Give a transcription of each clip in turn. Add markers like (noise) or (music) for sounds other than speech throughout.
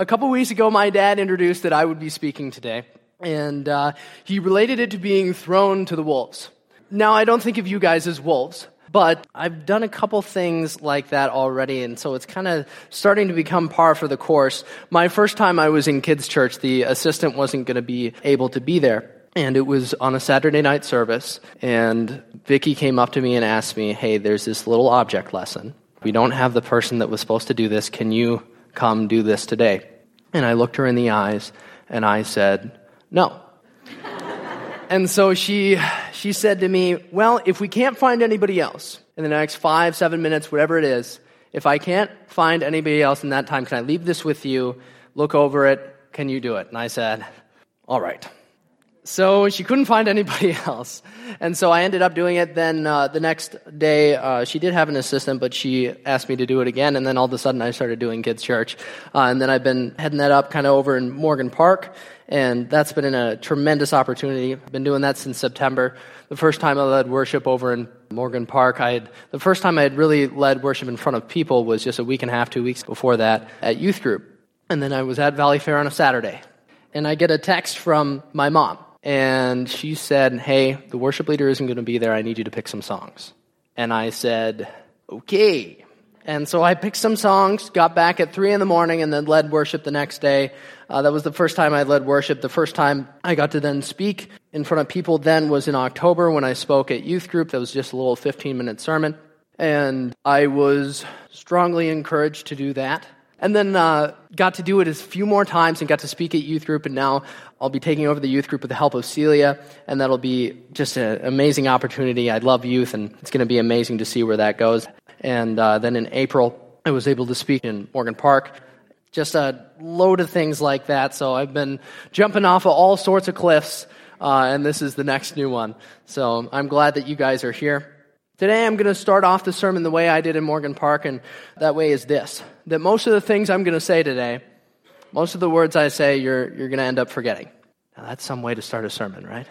A couple weeks ago, my dad introduced that I would be speaking today, and uh, he related it to being thrown to the wolves. Now, I don't think of you guys as wolves, but I've done a couple things like that already, and so it's kind of starting to become par for the course. My first time I was in kids' church, the assistant wasn't going to be able to be there. And it was on a Saturday night service, and Vicky came up to me and asked me, Hey, there's this little object lesson. We don't have the person that was supposed to do this. Can you come do this today? And I looked her in the eyes and I said, No. (laughs) and so she, she said to me, Well, if we can't find anybody else in the next five, seven minutes, whatever it is, if I can't find anybody else in that time, can I leave this with you? Look over it. Can you do it? And I said, All right. So she couldn't find anybody (laughs) else. And so I ended up doing it. Then uh, the next day, uh, she did have an assistant, but she asked me to do it again. And then all of a sudden, I started doing kids' church. Uh, and then I've been heading that up kind of over in Morgan Park. And that's been a tremendous opportunity. I've been doing that since September. The first time I led worship over in Morgan Park, I had, the first time I had really led worship in front of people was just a week and a half, two weeks before that at youth group. And then I was at Valleyfair on a Saturday. And I get a text from my mom and she said, Hey, the worship leader isn't going to be there. I need you to pick some songs. And I said, Okay. And so I picked some songs, got back at 3 in the morning, and then led worship the next day. Uh, that was the first time I led worship. The first time I got to then speak in front of people then was in October when I spoke at youth group. That was just a little 15 minute sermon. And I was strongly encouraged to do that. And then uh, got to do it a few more times and got to speak at youth group. And now I'll be taking over the youth group with the help of Celia. And that'll be just an amazing opportunity. I love youth, and it's going to be amazing to see where that goes. And uh, then in April, I was able to speak in Morgan Park. Just a load of things like that. So I've been jumping off of all sorts of cliffs, uh, and this is the next new one. So I'm glad that you guys are here. Today I'm going to start off the sermon the way I did in Morgan Park, and that way is this that most of the things I'm going to say today, most of the words I say, you're, you're going to end up forgetting. Now, that's some way to start a sermon, right?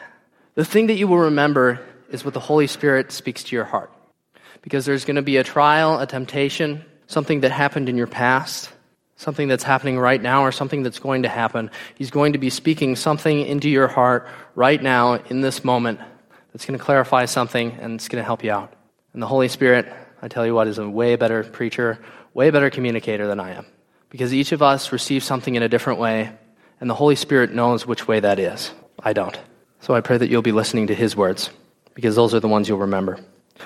The thing that you will remember is what the Holy Spirit speaks to your heart. Because there's going to be a trial, a temptation, something that happened in your past, something that's happening right now, or something that's going to happen. He's going to be speaking something into your heart right now in this moment that's going to clarify something and it's going to help you out. And the Holy Spirit, I tell you what, is a way better preacher, way better communicator than I am. Because each of us receives something in a different way, and the Holy Spirit knows which way that is. I don't. So I pray that you'll be listening to His words, because those are the ones you'll remember.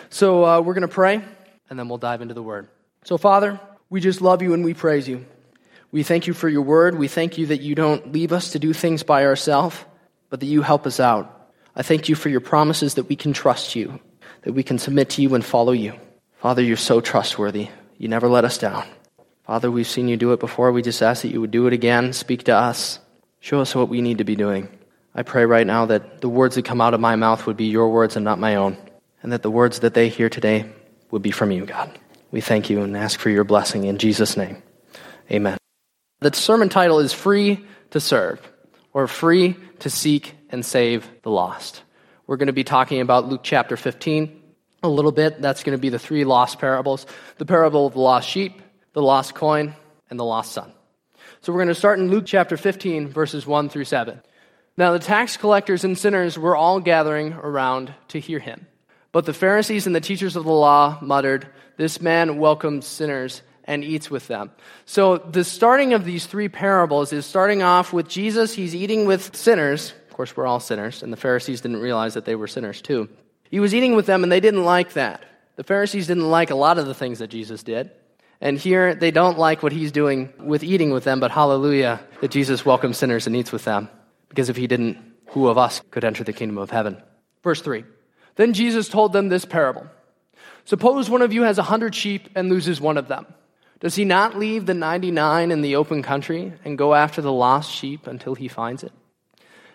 So uh, we're going to pray, and then we'll dive into the Word. So, Father, we just love you and we praise you. We thank you for your Word. We thank you that you don't leave us to do things by ourselves, but that you help us out. I thank you for your promises that we can trust you that we can submit to you and follow you. Father, you're so trustworthy. You never let us down. Father, we've seen you do it before. We just ask that you would do it again. Speak to us. Show us what we need to be doing. I pray right now that the words that come out of my mouth would be your words and not my own, and that the words that they hear today would be from you, God. We thank you and ask for your blessing in Jesus' name. Amen. The sermon title is Free to Serve, or Free to Seek and Save the Lost. We're going to be talking about Luke chapter 15 a little bit. That's going to be the three lost parables the parable of the lost sheep, the lost coin, and the lost son. So we're going to start in Luke chapter 15, verses 1 through 7. Now the tax collectors and sinners were all gathering around to hear him. But the Pharisees and the teachers of the law muttered, This man welcomes sinners and eats with them. So the starting of these three parables is starting off with Jesus. He's eating with sinners, of course, we're all sinners, and the Pharisees didn't realize that they were sinners too. He was eating with them, and they didn't like that. The Pharisees didn't like a lot of the things that Jesus did. And here, they don't like what he's doing with eating with them, but hallelujah, that Jesus welcomes sinners and eats with them. Because if he didn't, who of us could enter the kingdom of heaven? Verse 3 Then Jesus told them this parable Suppose one of you has a hundred sheep and loses one of them. Does he not leave the 99 in the open country and go after the lost sheep until he finds it?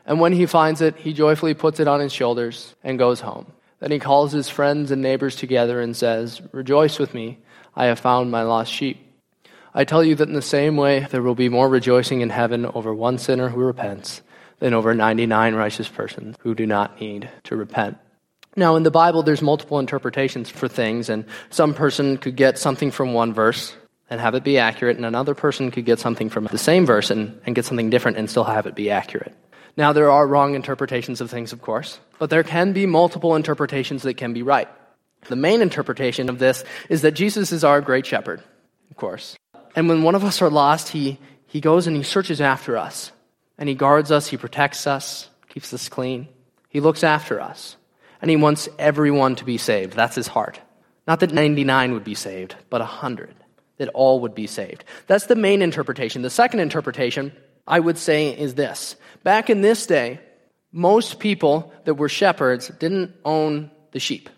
And when he finds it, he joyfully puts it on his shoulders and goes home. Then he calls his friends and neighbors together and says, Rejoice with me, I have found my lost sheep. I tell you that in the same way, there will be more rejoicing in heaven over one sinner who repents than over 99 righteous persons who do not need to repent. Now, in the Bible, there's multiple interpretations for things, and some person could get something from one verse, and have it be accurate, and another person could get something from the same verse and, and get something different and still have it be accurate. Now, there are wrong interpretations of things, of course, but there can be multiple interpretations that can be right. The main interpretation of this is that Jesus is our great shepherd, of course. And when one of us are lost, he, he goes and he searches after us. And he guards us, he protects us, keeps us clean. He looks after us. And he wants everyone to be saved. That's his heart. Not that 99 would be saved, but 100, that all would be saved. That's the main interpretation. The second interpretation, I would say, is this. Back in this day, most people that were shepherds didn't own the sheep.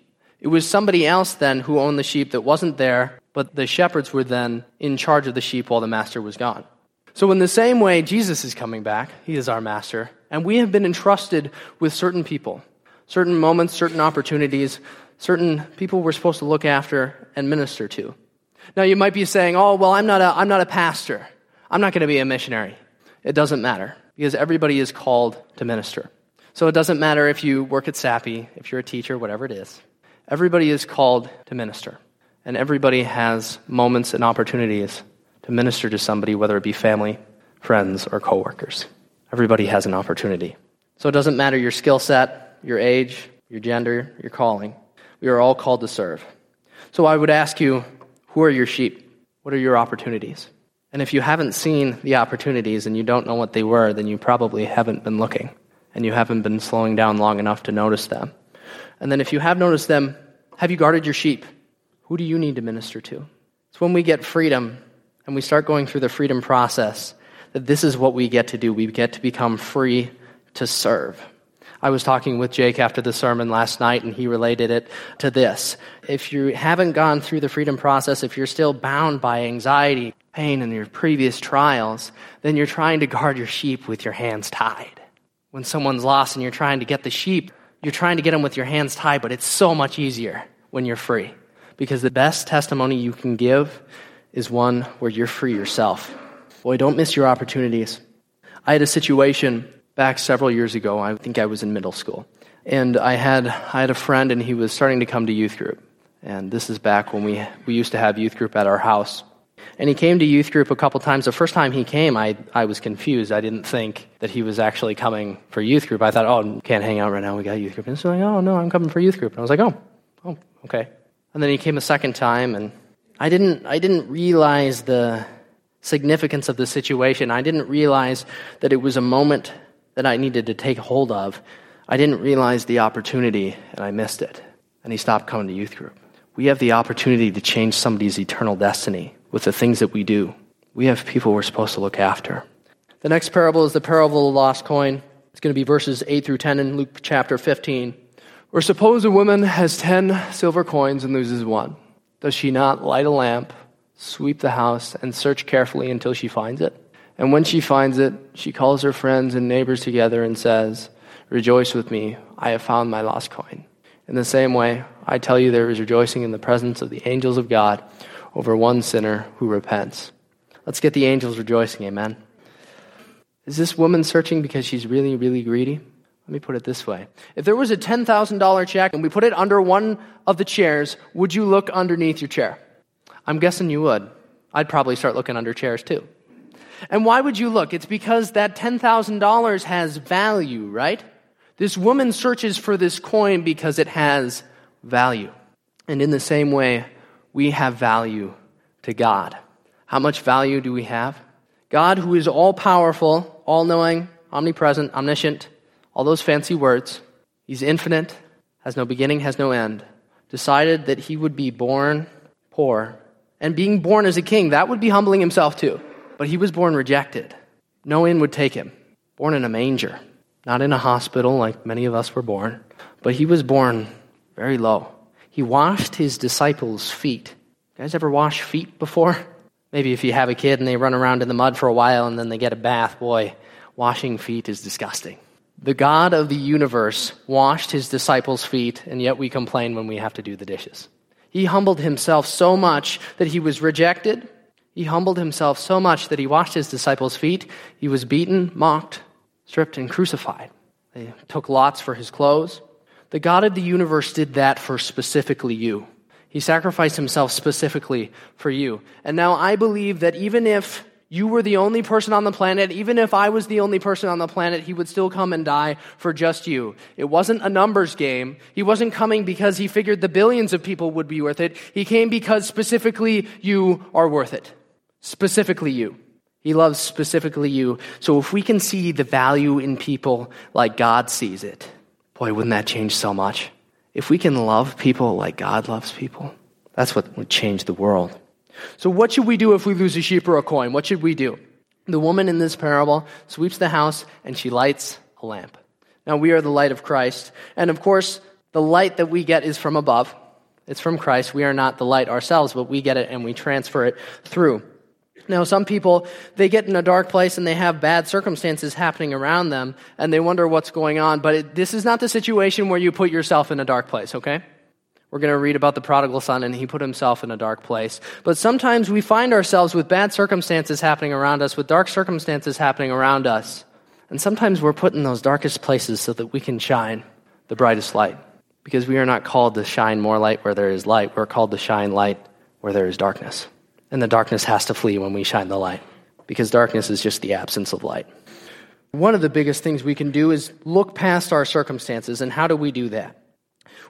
It was somebody else then who owned the sheep that wasn't there, but the shepherds were then in charge of the sheep while the master was gone. So, in the same way, Jesus is coming back. He is our master. And we have been entrusted with certain people, certain moments, certain opportunities, certain people we're supposed to look after and minister to. Now, you might be saying, oh, well, I'm not a, I'm not a pastor. I'm not going to be a missionary. It doesn't matter because everybody is called to minister. So, it doesn't matter if you work at Sappi, if you're a teacher, whatever it is. Everybody is called to minister. And everybody has moments and opportunities to minister to somebody, whether it be family, friends, or coworkers. Everybody has an opportunity. So it doesn't matter your skill set, your age, your gender, your calling. We are all called to serve. So I would ask you, who are your sheep? What are your opportunities? And if you haven't seen the opportunities and you don't know what they were, then you probably haven't been looking and you haven't been slowing down long enough to notice them. And then if you have noticed them, have you guarded your sheep? Who do you need to minister to? It's when we get freedom and we start going through the freedom process that this is what we get to do. We get to become free to serve. I was talking with Jake after the sermon last night, and he related it to this. If you haven't gone through the freedom process, if you're still bound by anxiety, pain, and your previous trials, then you're trying to guard your sheep with your hands tied. When someone's lost and you're trying to get the sheep, you're trying to get them with your hands tied, but it's so much easier when you're free. Because the best testimony you can give is one where you're free yourself. Boy, don't miss your opportunities. I had a situation back several years ago. I think I was in middle school. And I had, I had a friend, and he was starting to come to youth group. And this is back when we, we used to have youth group at our house. And he came to youth group a couple times. The first time he came, I, I was confused. I didn't think that he was actually coming for youth group. I thought, oh, can't hang out right now. We got youth group. And he's like, oh, no, I'm coming for youth group. And I was like, oh, oh, okay. And then he came a second time, and I didn't, I didn't realize the significance of the situation. I didn't realize that it was a moment that I needed to take hold of. I didn't realize the opportunity, and I missed it. And he stopped coming to youth group. We have the opportunity to change somebody's eternal destiny with the things that we do. We have people we're supposed to look after. The next parable is the parable of the lost coin. It's going to be verses 8 through 10 in Luke chapter 15. Or suppose a woman has 10 silver coins and loses one. Does she not light a lamp, sweep the house, and search carefully until she finds it? And when she finds it, she calls her friends and neighbors together and says, Rejoice with me, I have found my lost coin. In the same way, I tell you, there is rejoicing in the presence of the angels of God over one sinner who repents. Let's get the angels rejoicing, amen. Is this woman searching because she's really, really greedy? Let me put it this way. If there was a $10,000 check and we put it under one of the chairs, would you look underneath your chair? I'm guessing you would. I'd probably start looking under chairs too. And why would you look? It's because that $10,000 has value, right? This woman searches for this coin because it has value. And in the same way, we have value to God. How much value do we have? God, who is all powerful, all knowing, omnipresent, omniscient, all those fancy words, He's infinite, has no beginning, has no end, decided that He would be born poor. And being born as a king, that would be humbling Himself too. But He was born rejected. No one would take Him. Born in a manger, not in a hospital like many of us were born, but He was born very low he washed his disciples' feet. You guys ever wash feet before? Maybe if you have a kid and they run around in the mud for a while and then they get a bath, boy, washing feet is disgusting. The God of the universe washed his disciples' feet, and yet we complain when we have to do the dishes. He humbled himself so much that he was rejected. He humbled himself so much that he washed his disciples' feet. He was beaten, mocked, stripped, and crucified. They took lots for his clothes. The God of the universe did that for specifically you. He sacrificed himself specifically for you. And now I believe that even if you were the only person on the planet, even if I was the only person on the planet, he would still come and die for just you. It wasn't a numbers game. He wasn't coming because he figured the billions of people would be worth it. He came because specifically you are worth it. Specifically you. He loves specifically you. So if we can see the value in people like God sees it, boy, wouldn't that change so much? If we can love people like God loves people, that's what would change the world. So, what should we do if we lose a sheep or a coin? What should we do? The woman in this parable sweeps the house and she lights a lamp. Now, we are the light of Christ. And of course, the light that we get is from above. It's from Christ. We are not the light ourselves, but we get it and we transfer it through. Now, some people, they get in a dark place and they have bad circumstances happening around them and they wonder what's going on. But it, this is not the situation where you put yourself in a dark place, okay? We're going to read about the prodigal son, and he put himself in a dark place. But sometimes we find ourselves with bad circumstances happening around us, with dark circumstances happening around us. And sometimes we're put in those darkest places so that we can shine the brightest light. Because we are not called to shine more light where there is light, we're called to shine light where there is darkness. And the darkness has to flee when we shine the light, because darkness is just the absence of light. One of the biggest things we can do is look past our circumstances. And how do we do that?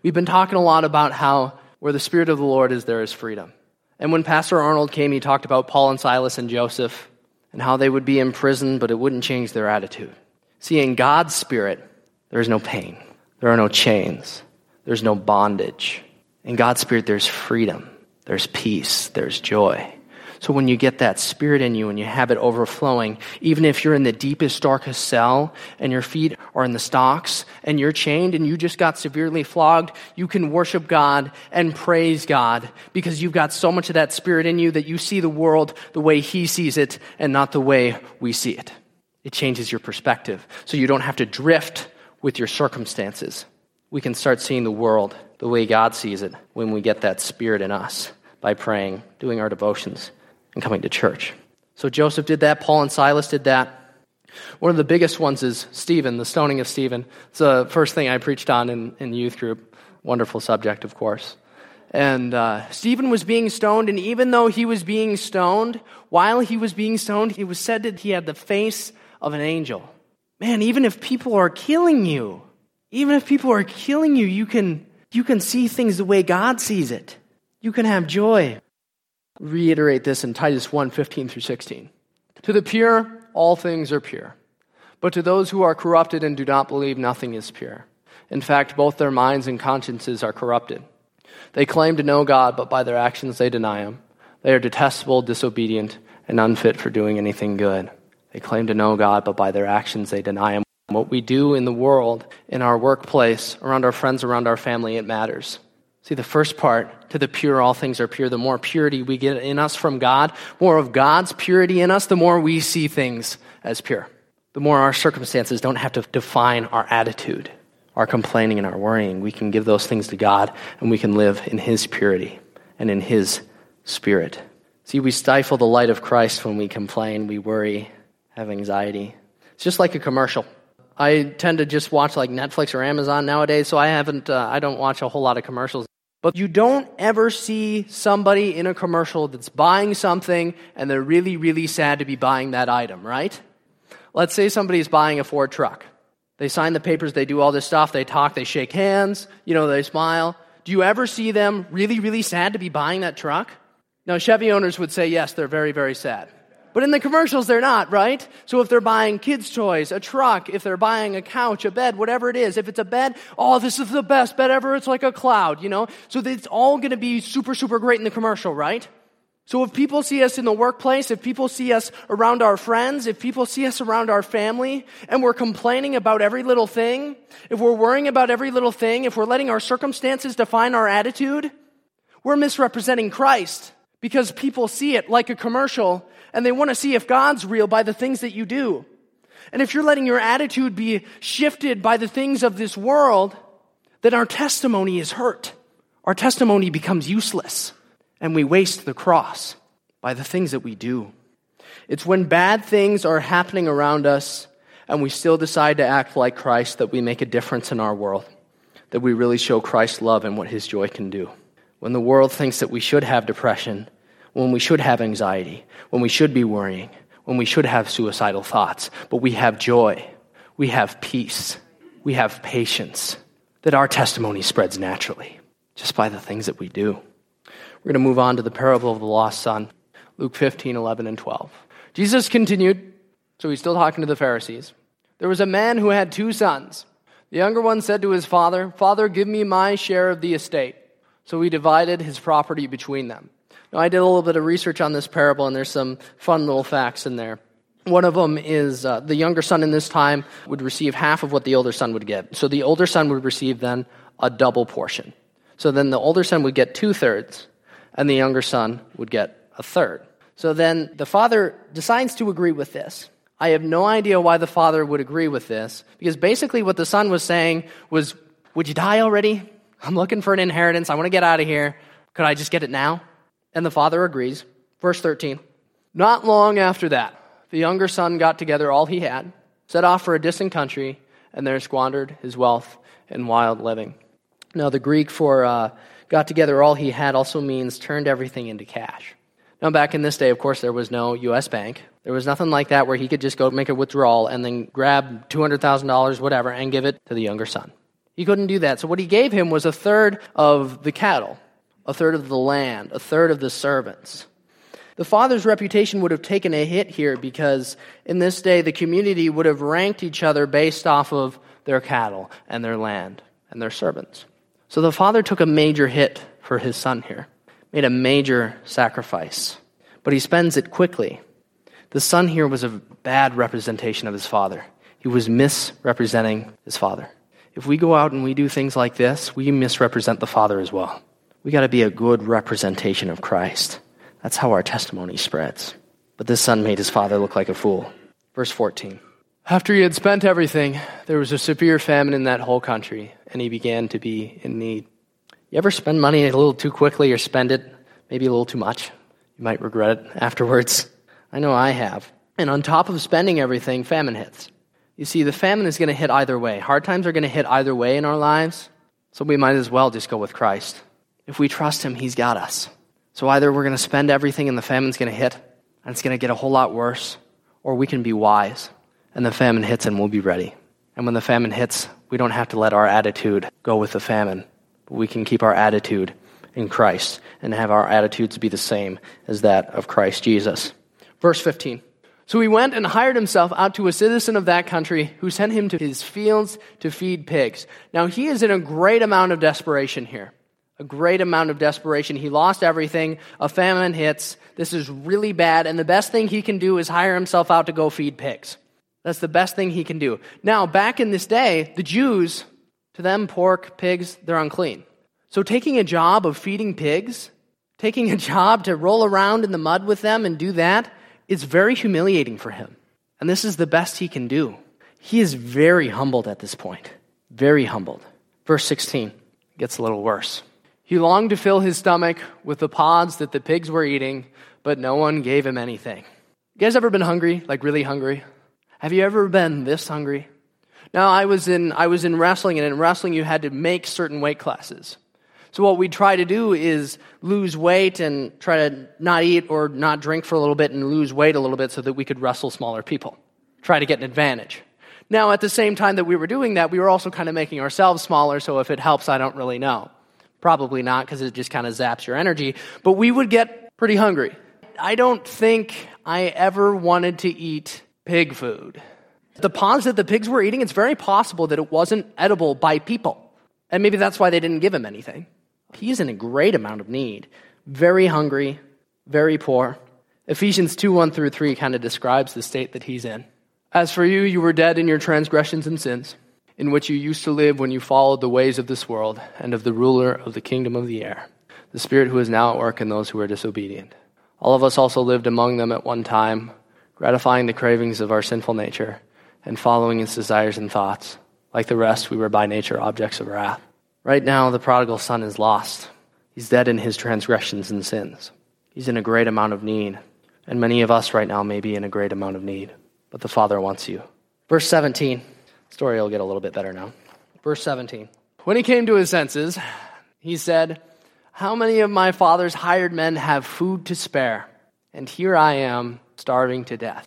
We've been talking a lot about how where the Spirit of the Lord is, there is freedom. And when Pastor Arnold came, he talked about Paul and Silas and Joseph and how they would be in prison, but it wouldn't change their attitude. See, in God's Spirit, there is no pain, there are no chains, there's no bondage. In God's Spirit, there's freedom, there's peace, there's joy. So when you get that spirit in you and you have it overflowing, even if you're in the deepest, darkest cell and your feet are in the stocks and you're chained and you just got severely flogged, you can worship God and praise God because you've got so much of that spirit in you that you see the world the way He sees it and not the way we see it. It changes your perspective. So you don't have to drift with your circumstances. We can start seeing the world the way God sees it when we get that spirit in us by praying, doing our devotions, and coming to church. So Joseph did that, Paul and Silas did that. One of the biggest ones is Stephen, the stoning of Stephen. It's the first thing I preached on in, in youth group. Wonderful subject, of course. And uh, Stephen was being stoned, and even though he was being stoned, while he was being stoned, it was said that he had the face of an angel. Man, even if people are killing you, even if people are killing you, you can, you can see things the way God sees it. You can have joy reiterate this in Titus 1 15 through 16. To the pure, all things are pure. But to those who are corrupted and do not believe, nothing is pure. In fact, both their minds and consciences are corrupted. They claim to know God, but by their actions they deny Him. They are detestable, disobedient, and unfit for doing anything good. They claim to know God, but by their actions they deny Him. What we do in the world, in our workplace, around our friends, around our family, it matters. See, the first part, to the pure, all things are pure. The more purity we get in us from God, more of God's purity in us, the more we see things as pure. The more our circumstances don't have to define our attitude, our complaining, and our worrying. We can give those things to God and we can live in His purity and in His spirit. See, we stifle the light of Christ when we complain, we worry, have anxiety. It's just like a commercial. I tend to just watch like Netflix or Amazon nowadays, so I haven't, uh, I don't watch a whole lot of commercials. But you don't ever see somebody in a commercial that's buying something and they're really, really sad to be buying that item, right? Let's say somebody's buying a Ford truck. They sign the papers, they do all this stuff, they talk, they shake hands, you know, they smile. Do you ever see them really, really sad to be buying that truck? Now, Chevy owners would say, yes, they're very, very sad. But in the commercials, they're not, right? So if they're buying kids' toys, a truck, if they're buying a couch, a bed, whatever it is, if it's a bed, oh, this is the best bed ever, it's like a cloud, you know? So it's all gonna be super, super great in the commercial, right? So if people see us in the workplace, if people see us around our friends, if people see us around our family, and we're complaining about every little thing, if we're worrying about every little thing, if we're letting our circumstances define our attitude, we're misrepresenting Christ because people see it like a commercial and they want to see if God's real by the things that you do. And if you're letting your attitude be shifted by the things of this world, then our testimony is hurt. Our testimony becomes useless, and we waste the cross by the things that we do. It's when bad things are happening around us and we still decide to act like Christ that we make a difference in our world, that we really show Christ's love and what his joy can do. When the world thinks that we should have depression, when we should have anxiety, when we should be worrying, when we should have suicidal thoughts, but we have joy, we have peace, we have patience, that our testimony spreads naturally just by the things that we do. We're going to move on to the parable of the lost son, Luke 15, 11, and 12. Jesus continued, so he's still talking to the Pharisees. There was a man who had two sons. The younger one said to his father, Father, give me my share of the estate. So he divided his property between them. Now, I did a little bit of research on this parable, and there's some fun little facts in there. One of them is uh, the younger son in this time would receive half of what the older son would get. So the older son would receive then a double portion. So then the older son would get two thirds, and the younger son would get a third. So then the father decides to agree with this. I have no idea why the father would agree with this, because basically what the son was saying was, Would you die already? I'm looking for an inheritance. I want to get out of here. Could I just get it now? And the father agrees. Verse 13. Not long after that, the younger son got together all he had, set off for a distant country, and there squandered his wealth in wild living. Now, the Greek for uh, got together all he had also means turned everything into cash. Now, back in this day, of course, there was no U.S. bank. There was nothing like that where he could just go make a withdrawal and then grab $200,000, whatever, and give it to the younger son. He couldn't do that. So, what he gave him was a third of the cattle, a third of the land, a third of the servants. The father's reputation would have taken a hit here because in this day the community would have ranked each other based off of their cattle and their land and their servants. So the father took a major hit for his son here, made a major sacrifice, but he spends it quickly. The son here was a bad representation of his father. He was misrepresenting his father. If we go out and we do things like this, we misrepresent the father as well. We got to be a good representation of Christ. That's how our testimony spreads. But this son made his father look like a fool. Verse 14. After he had spent everything, there was a severe famine in that whole country, and he began to be in need. You ever spend money a little too quickly or spend it maybe a little too much? You might regret it afterwards. I know I have. And on top of spending everything, famine hits. You see, the famine is going to hit either way. Hard times are going to hit either way in our lives, so we might as well just go with Christ. If we trust Him, He's got us. So either we're going to spend everything and the famine's going to hit, and it's going to get a whole lot worse, or we can be wise, and the famine hits and we'll be ready. And when the famine hits, we don't have to let our attitude go with the famine, but we can keep our attitude in Christ and have our attitudes be the same as that of Christ Jesus. Verse 15. So he went and hired himself out to a citizen of that country who sent him to his fields to feed pigs. Now he is in a great amount of desperation here a great amount of desperation. He lost everything. A famine hits. This is really bad. And the best thing he can do is hire himself out to go feed pigs. That's the best thing he can do. Now, back in this day, the Jews, to them, pork, pigs, they're unclean. So taking a job of feeding pigs, taking a (laughs) job to roll around in the mud with them and do that, is very humiliating for him. And this is the best he can do. He is very humbled at this point. Very humbled. Verse 16 gets a little worse. He longed to fill his stomach with the pods that the pigs were eating, but no one gave him anything. You guys ever been hungry? Like really hungry? Have you ever been this hungry? Now, I was in, I was in wrestling, and in wrestling, you had to make certain weight classes. So, what we try to do is lose weight and try to not eat or not drink for a little bit and lose weight a little bit so that we could wrestle smaller people. Try to get an advantage. Now, at the same time that we were doing that, we were also kind of making ourselves smaller, so if it helps, I don't really know. Probably not because it just kind of zaps your energy. But we would get pretty hungry. I don't think I ever wanted to eat pig food. The pods that the pigs were eating, it's very possible that it wasn't edible by people. And maybe that's why they didn't give him anything. He's in a great amount of need. Very hungry, very poor. Ephesians 2 1 through 3 kind of describes the state that he's in. As for you, you were dead in your transgressions and sins in which you used to live when you followed the ways of this world and of the ruler of the kingdom of the air, the spirit who is now at work in those who are disobedient. All of us also lived among them at one time, gratifying the cravings of our sinful nature and following its desires and thoughts. Like the rest, we were by nature objects of wrath. Right now, the prodigal son is lost. He's dead in his transgressions and sins. He's in a great amount of need. And many of us right now may be in a great amount of need. But the Father wants you. Verse 17. Story will get a little bit better now. Verse 17. When he came to his senses, he said, How many of my father's hired men have food to spare? And here I am, starving to death.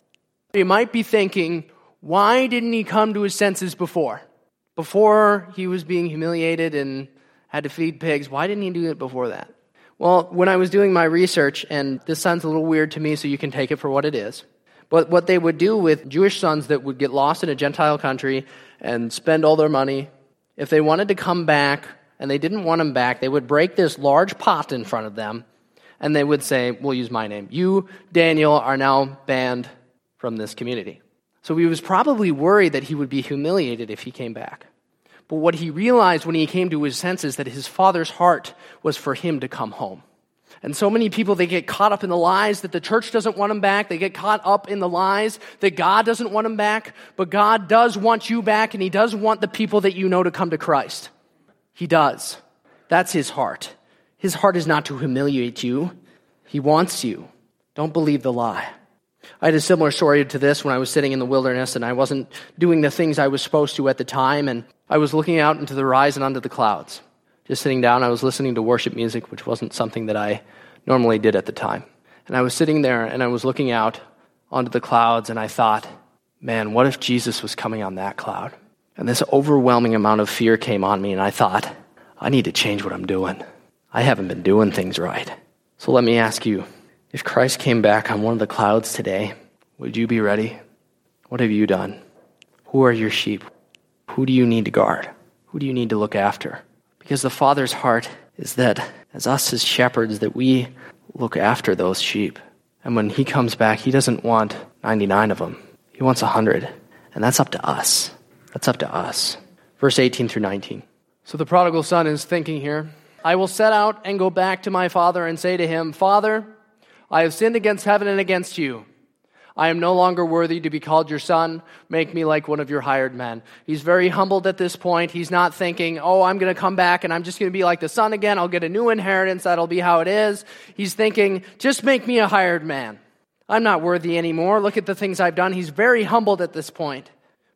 You might be thinking, why didn't he come to his senses before? Before he was being humiliated and had to feed pigs, why didn't he do it before that? Well, when I was doing my research, and this sounds a little weird to me, so you can take it for what it is. But what they would do with Jewish sons that would get lost in a Gentile country and spend all their money, if they wanted to come back and they didn't want them back, they would break this large pot in front of them and they would say, We'll use my name. You, Daniel, are now banned from this community. So he was probably worried that he would be humiliated if he came back. But what he realized when he came to his senses that his father's heart was for him to come home. And so many people, they get caught up in the lies that the church doesn't want them back. They get caught up in the lies that God doesn't want them back. But God does want you back, and He does want the people that you know to come to Christ. He does. That's His heart. His heart is not to humiliate you, He wants you. Don't believe the lie. I had a similar story to this when I was sitting in the wilderness and I wasn't doing the things I was supposed to at the time, and I was looking out into the horizon under the clouds. Just sitting down, I was listening to worship music, which wasn't something that I normally did at the time. And I was sitting there and I was looking out onto the clouds, and I thought, man, what if Jesus was coming on that cloud? And this overwhelming amount of fear came on me, and I thought, I need to change what I'm doing. I haven't been doing things right. So let me ask you if Christ came back on one of the clouds today, would you be ready? What have you done? Who are your sheep? Who do you need to guard? Who do you need to look after? Because the Father's heart is that as us as shepherds that we look after those sheep. And when he comes back, he doesn't want 99 of them. He wants 100. And that's up to us. That's up to us. Verse 18 through 19. So the prodigal son is thinking here, I will set out and go back to my father and say to him, Father, I have sinned against heaven and against you. I am no longer worthy to be called your son. Make me like one of your hired men. He's very humbled at this point. He's not thinking, oh, I'm going to come back and I'm just going to be like the son again. I'll get a new inheritance. That'll be how it is. He's thinking, just make me a hired man. I'm not worthy anymore. Look at the things I've done. He's very humbled at this point.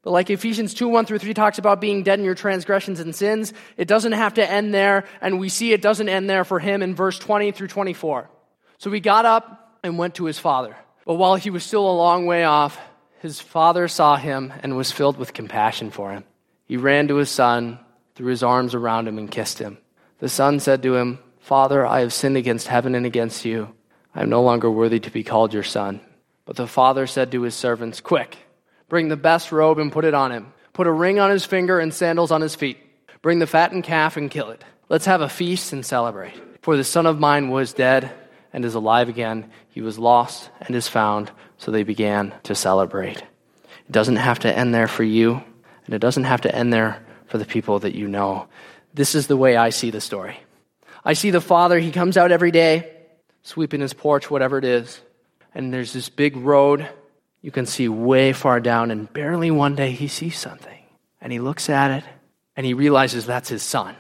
But like Ephesians 2 1 through 3 talks about being dead in your transgressions and sins, it doesn't have to end there. And we see it doesn't end there for him in verse 20 through 24. So he got up and went to his father. But while he was still a long way off, his father saw him and was filled with compassion for him. He ran to his son, threw his arms around him, and kissed him. The son said to him, Father, I have sinned against heaven and against you. I am no longer worthy to be called your son. But the father said to his servants, Quick, bring the best robe and put it on him. Put a ring on his finger and sandals on his feet. Bring the fattened calf and kill it. Let's have a feast and celebrate. For the son of mine was dead and is alive again. He was lost and is found, so they began to celebrate. It doesn't have to end there for you, and it doesn't have to end there for the people that you know. This is the way I see the story. I see the father, he comes out every day, sweeping his porch, whatever it is, and there's this big road you can see way far down, and barely one day he sees something, and he looks at it, and he realizes that's his son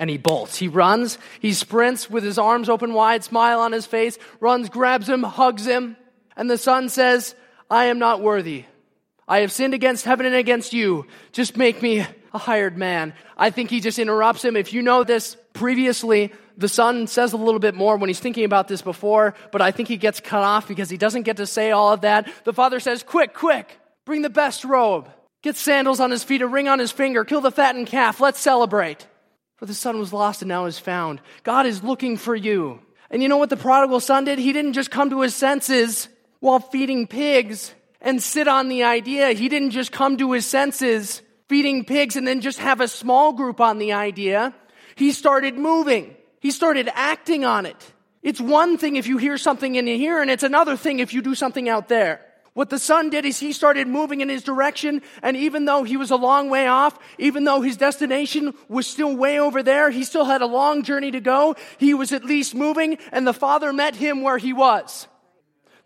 and he bolts. He runs, he sprints with his arms open wide, smile on his face, runs, grabs him, hugs him. And the son says, I am not worthy. I have sinned against heaven and against you. Just make me a hired man. I think he just interrupts him. If you know this previously, the son says a little bit more when he's thinking about this before, but I think he gets cut off because he doesn't get to say all of that. The father says, Quick, quick, bring the best robe. Get sandals on his feet, a ring on his finger, kill the fattened calf. Let's celebrate. For the son was lost and now is found. God is looking for you. And you know what the prodigal son did? He didn't just come to his senses while feeding pigs and sit on the idea. He didn't just come to his senses feeding pigs and then just have a small group on the idea. He started moving. He started acting on it. It's one thing if you hear something in here, and it's another thing if you do something out there. What the son did is he started moving in his direction, and even though he was a long way off, even though his destination was still way over there, he still had a long journey to go. He was at least moving, and the father met him where he was.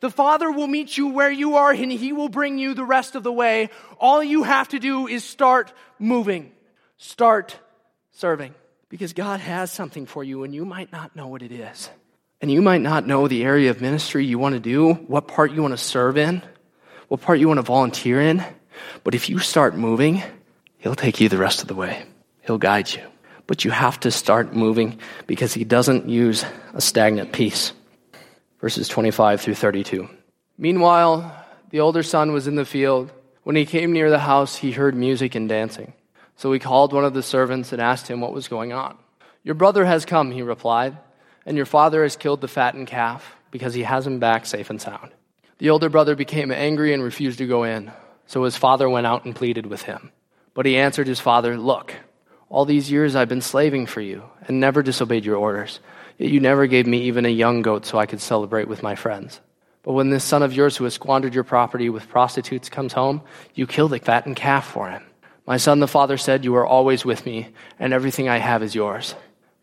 The Father will meet you where you are and He will bring you the rest of the way. All you have to do is start moving, start serving, because God has something for you and you might not know what it is. And you might not know the area of ministry you want to do, what part you want to serve in what part you want to volunteer in. But if you start moving, He'll take you the rest of the way. He'll guide you. But you have to start moving because he doesn't use a stagnant piece. Verses 25 through 32. Meanwhile, the older son was in the field. When he came near the house, he heard music and dancing. So he called one of the servants and asked him what was going on. Your brother has come, he replied, and your father has killed the fattened calf because he has him back safe and sound. The older brother became angry and refused to go in. So his father went out and pleaded with him. But he answered his father, Look, all these years I've been slaving for you and never disobeyed your orders. Yet you never gave me even a young goat so I could celebrate with my friends. But when this son of yours who has squandered your property with prostitutes comes home, you kill the fattened calf for him. My son, the father said, You are always with me, and everything I have is yours.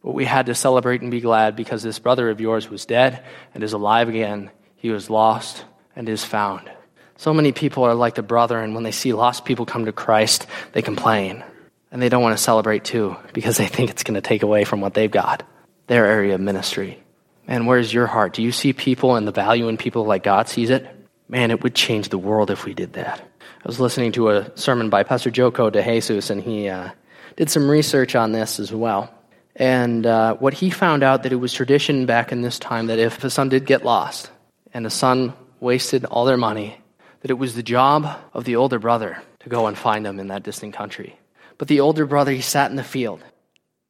But we had to celebrate and be glad because this brother of yours was dead and is alive again. He was lost and is found. So many people are like the brother, and when they see lost people come to Christ, they complain. And they don't want to celebrate too because they think it's going to take away from what they've got, their area of ministry. Man, where's your heart? Do you see people and the value in people like God sees it? Man, it would change the world if we did that. I was listening to a sermon by Pastor Choco De Jesus, and he uh, did some research on this as well. And uh, what he found out that it was tradition back in this time that if a son did get lost and a son wasted all their money, that it was the job of the older brother to go and find them in that distant country. But the older brother, he sat in the field.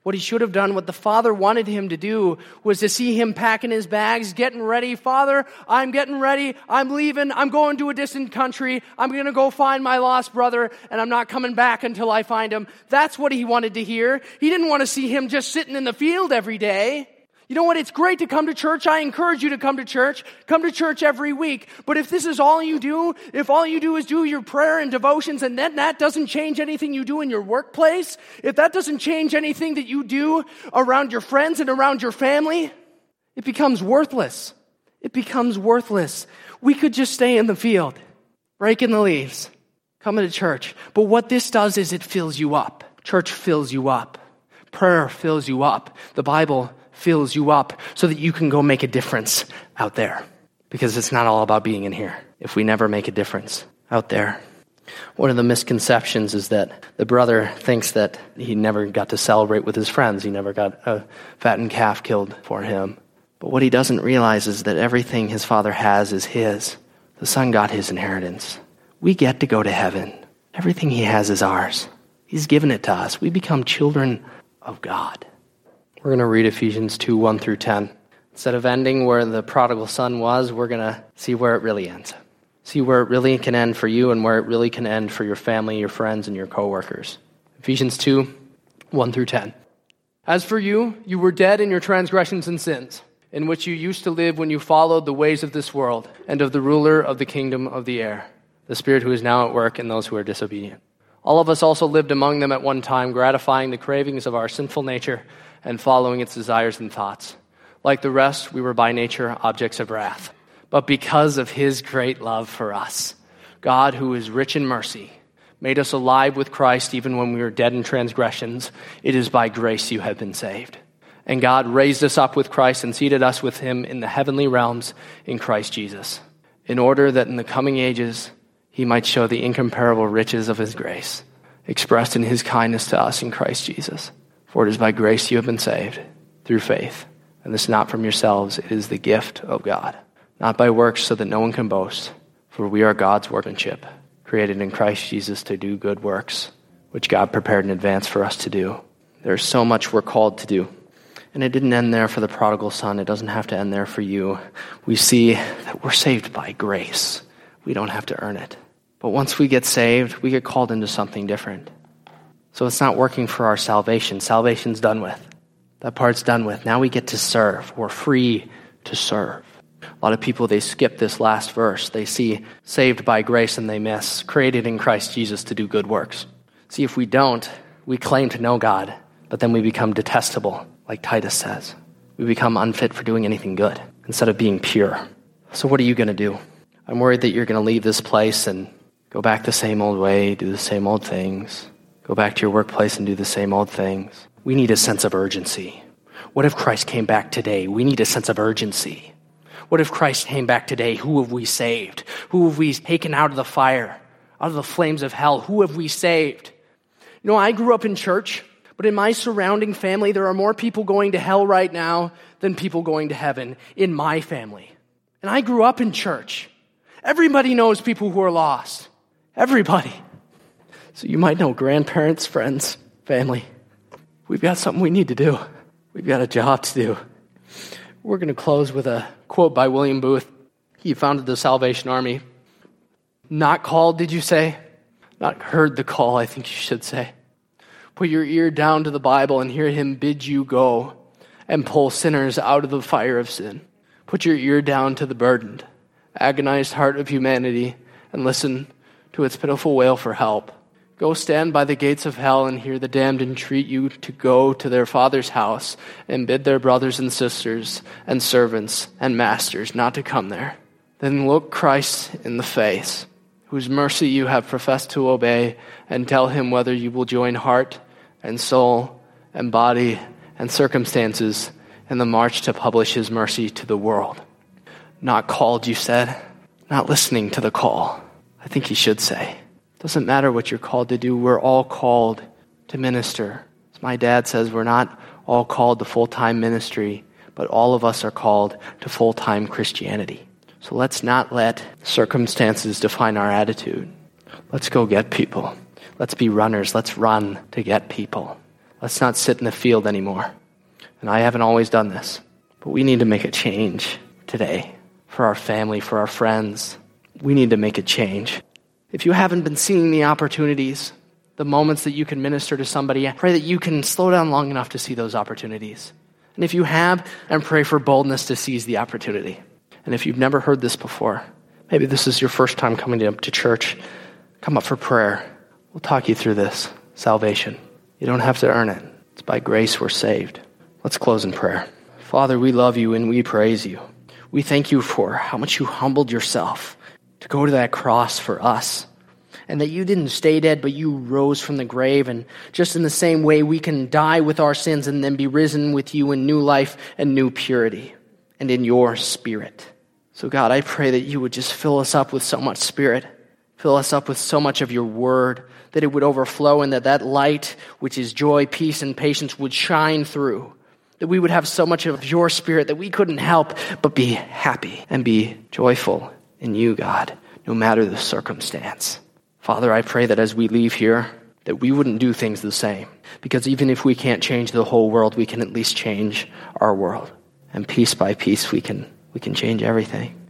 What he should have done, what the father wanted him to do, was to see him packing his bags, getting ready. Father, I'm getting ready. I'm leaving. I'm going to a distant country. I'm going to go find my lost brother, and I'm not coming back until I find him. That's what he wanted to hear. He didn't want to see him just sitting in the field every day. You know what? It's great to come to church. I encourage you to come to church. Come to church every week. But if this is all you do, if all you do is do your prayer and devotions and then that doesn't change anything you do in your workplace, if that doesn't change anything that you do around your friends and around your family, it becomes worthless. It becomes worthless. We could just stay in the field, raking the leaves, coming to church. But what this does is it fills you up. Church fills you up. Prayer fills you up. The Bible fills you up so that you can go make a difference out there. Because it's not all about being in here if we never make a difference out there. One of the misconceptions is that the brother thinks that he never got to celebrate with his friends. He never got a fattened calf killed for him. But what he doesn't realize is that everything his father has is his. The son got his inheritance. We get to go to heaven. Everything he has is ours. He's given it to us. We become children of God. We're going to read Ephesians 2 1 through 10. Instead of ending where the prodigal son was, we're going to see where it really ends. See where it really can end for you and where it really can end for your family, your friends, and your coworkers. Ephesians 2 1 through 10. As for you, you were dead in your transgressions and sins, in which you used to live when you followed the ways of this world and of the ruler of the kingdom of the air, the spirit who is now at work in those who are disobedient. All of us also lived among them at one time, gratifying the cravings of our sinful nature and following its desires and thoughts. Like the rest, we were by nature objects of wrath. But because of his great love for us, God, who is rich in mercy, made us alive with Christ even when we were dead in transgressions. It is by grace you have been saved. And God raised us up with Christ and seated us with him in the heavenly realms in Christ Jesus, in order that in the coming ages he might show the incomparable riches of his grace, expressed in his kindness to us in Christ Jesus. For it is by grace you have been saved, through faith. And this is not from yourselves, it is the gift of God. Not by works, so that no one can boast. For we are God's workmanship, created in Christ Jesus to do good works, which God prepared in advance for us to do. There's so much we're called to do. And it didn't end there for the prodigal son. It doesn't have to end there for you. We see that we're saved by grace. We don't have to earn it. But once we get saved, we get called into something different. So it's not working for our salvation. Salvation's done with. That part's done with. Now we get to serve. We're free to serve. A lot of people, they skip this last verse. They see saved by grace and they miss created in Christ Jesus to do good works. See, if we don't, we claim to know God, but then we become detestable, like Titus says. We become unfit for doing anything good instead of being pure. So, what are you going to do? I'm worried that you're going to leave this place and go back the same old way, do the same old things. Go back to your workplace and do the same old things. We need a sense of urgency. What if Christ came back today? We need a sense of urgency. What if Christ came back today? Who have we saved? Who have we taken out of the fire, out of the flames of hell? Who have we saved? You know, I grew up in church. But in my surrounding family, there are more people going to hell right now than people going to heaven in my family. And I grew up in church. Everybody knows people who are lost. Everybody. So you might know grandparents, friends, family. We've got something we need to do. We've got a job to do. We're going to close with a quote by William Booth. He founded the Salvation Army. Not called, did you say? Not heard the call, I think you should say. Put your ear down to the Bible and hear him bid you go and pull sinners out of the fire of sin. Put your ear down to the burdened, agonized heart of humanity and listen to its pitiful wail for help. Go stand by the gates of hell and hear the damned entreat you to go to their father's house and bid their brothers and sisters and servants and masters not to come there. Then look Christ in the face, whose mercy you have professed to obey, and tell him whether you will join heart and soul and body and circumstances in the march to publish his mercy to the world. Not called, you said, not listening to the call. I think he should say. Doesn't matter what you're called to do, we're all called to minister. As my dad says, we're not all called to full time ministry, but all of us are called to full time Christianity. So let's not let circumstances define our attitude. Let's go get people. Let's be runners. Let's run to get people. Let's not sit in the field anymore. And I haven't always done this, but we need to make a change today for our family, for our friends. We need to make a change. If you haven't been seeing the opportunities, the moments that you can minister to somebody, I pray that you can slow down long enough to see those opportunities. And if you have, and pray for boldness to seize the opportunity. And if you've never heard this before, maybe this is your first time coming to, to church, come up for prayer. We'll talk you through this salvation. You don't have to earn it, it's by grace we're saved. Let's close in prayer. Father, we love you and we praise you. We thank you for how much you humbled yourself to go to that cross for us. And that you didn't stay dead, but you rose from the grave. And just in the same way, we can die with our sins and then be risen with you in new life and new purity and in your spirit. So, God, I pray that you would just fill us up with so much spirit, fill us up with so much of your word, that it would overflow and that that light, which is joy, peace, and patience, would shine through. That we would have so much of your spirit that we couldn't help but be happy and be joyful in you, God, no matter the circumstance. Father, I pray that as we leave here, that we wouldn't do things the same. Because even if we can't change the whole world, we can at least change our world. And piece by piece, we can, we can change everything.